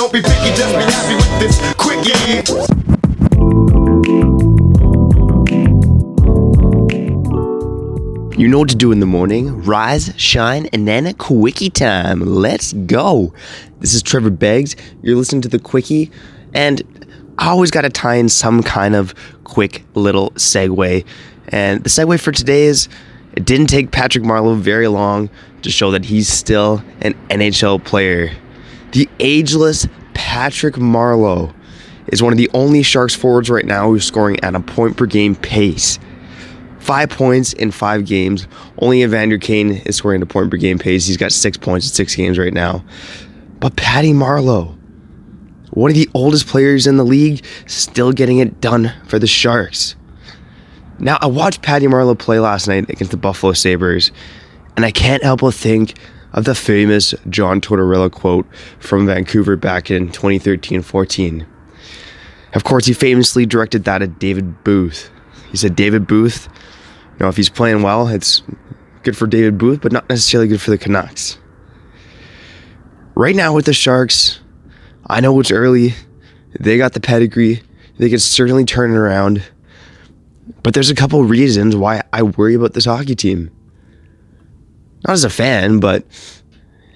Don't be picky, just be happy with this quickie. You know what to do in the morning. Rise, shine, and then quickie time. Let's go. This is Trevor Beggs. You're listening to the quickie, and I always got to tie in some kind of quick little segue. And the segue for today is it didn't take Patrick Marleau very long to show that he's still an NHL player. The ageless Patrick Marleau is one of the only Sharks forwards right now who's scoring at a point per game pace. Five points in five games. Only Evander Kane is scoring at a point per game pace. He's got six points in six games right now. But Patty Marleau, one of the oldest players in the league, still getting it done for the Sharks. Now, I watched Patty Marleau play last night against the Buffalo Sabres, and I can't help but think of the famous John Tortorella quote from Vancouver back in 2013 14. Of course, he famously directed that at David Booth. He said, David Booth, you know, if he's playing well, it's good for David Booth, but not necessarily good for the Canucks. Right now with the Sharks, I know it's early. They got the pedigree. They could certainly turn it around. But there's a couple reasons why I worry about this hockey team. Not as a fan, but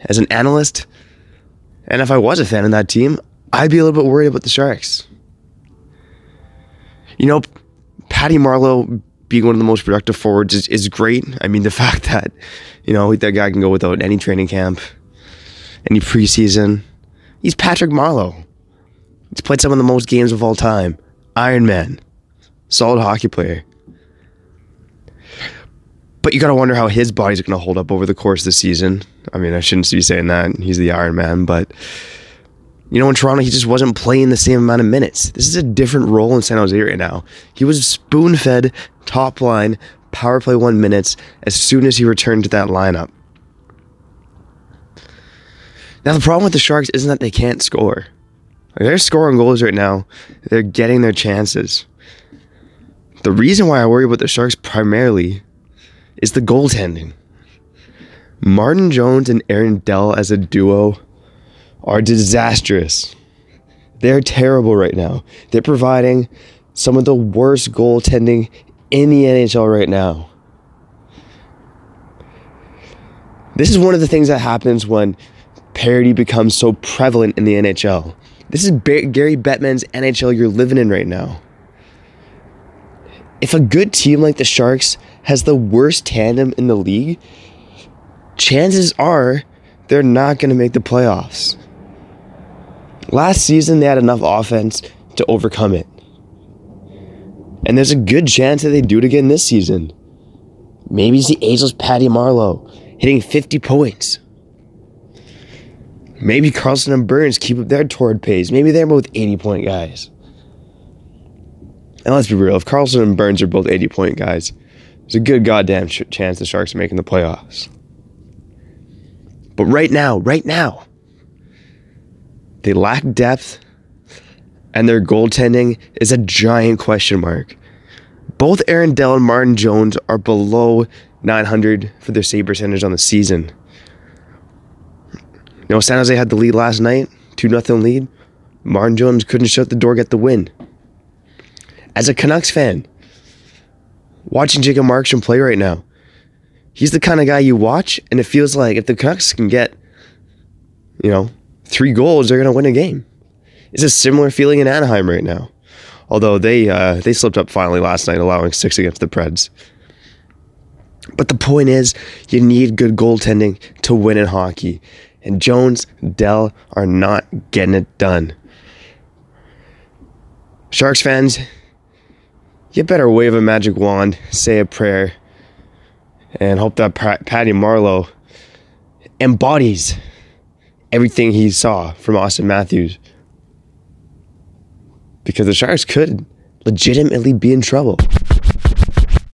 as an analyst. And if I was a fan of that team, I'd be a little bit worried about the Sharks. You know, Patty Marleau being one of the most productive forwards is, is great. I mean, the fact that, you know, that guy can go without any training camp, any preseason. He's Patrick Marleau. He's played some of the most games of all time. Iron Man. Solid hockey player. But you got to wonder how his body's going to hold up over the course of the season. I mean, I shouldn't be saying that. He's the Iron Man, but you know, in Toronto, he just wasn't playing the same amount of minutes. This is a different role in San Jose right now. He was spoon fed, top line, power play one minutes as soon as he returned to that lineup. Now, the problem with the Sharks isn't that they can't score. They're scoring goals right now, they're getting their chances. The reason why I worry about the Sharks primarily is the goaltending. Martin Jones and Aaron Dell as a duo are disastrous. They're terrible right now. They're providing some of the worst goaltending in the NHL right now. This is one of the things that happens when parity becomes so prevalent in the NHL. This is Gary Bettman's NHL you're living in right now. If a good team like the Sharks has the worst tandem in the league, chances are they're not going to make the playoffs. Last season, they had enough offense to overcome it. And there's a good chance that they do it again this season. Maybe it's the ageless Patty Marleau hitting 50 points. Maybe Karlsson and Burns keep up their torrid pace. Maybe they're both 80 point guys. And let's be real, if Karlsson and Burns are both 80 point guys, there's a good goddamn ch- chance the Sharks are making the playoffs. But right now, right now, they lack depth, and their goaltending is a giant question mark. Both Aaron Dell and Martin Jones are below 900 for their save percentage on the season. You know, San Jose had the lead last night, 2 0 lead. Martin Jones couldn't shut the door, get the win. As a Canucks fan, watching Jacob Markstrom play right now, he's the kind of guy you watch, and it feels like if the Canucks can get, you know, three goals, they're going to win a game. It's a similar feeling in Anaheim right now. Although they uh, they slipped up finally last night, allowing six against the Preds. But the point is, you need good goaltending to win in hockey. And Jones, Dell are not getting it done. Sharks fans, you better wave a magic wand, say a prayer, and hope that Pat- Patty Marleau embodies everything he saw from Auston Matthews. Because the Sharks could legitimately be in trouble.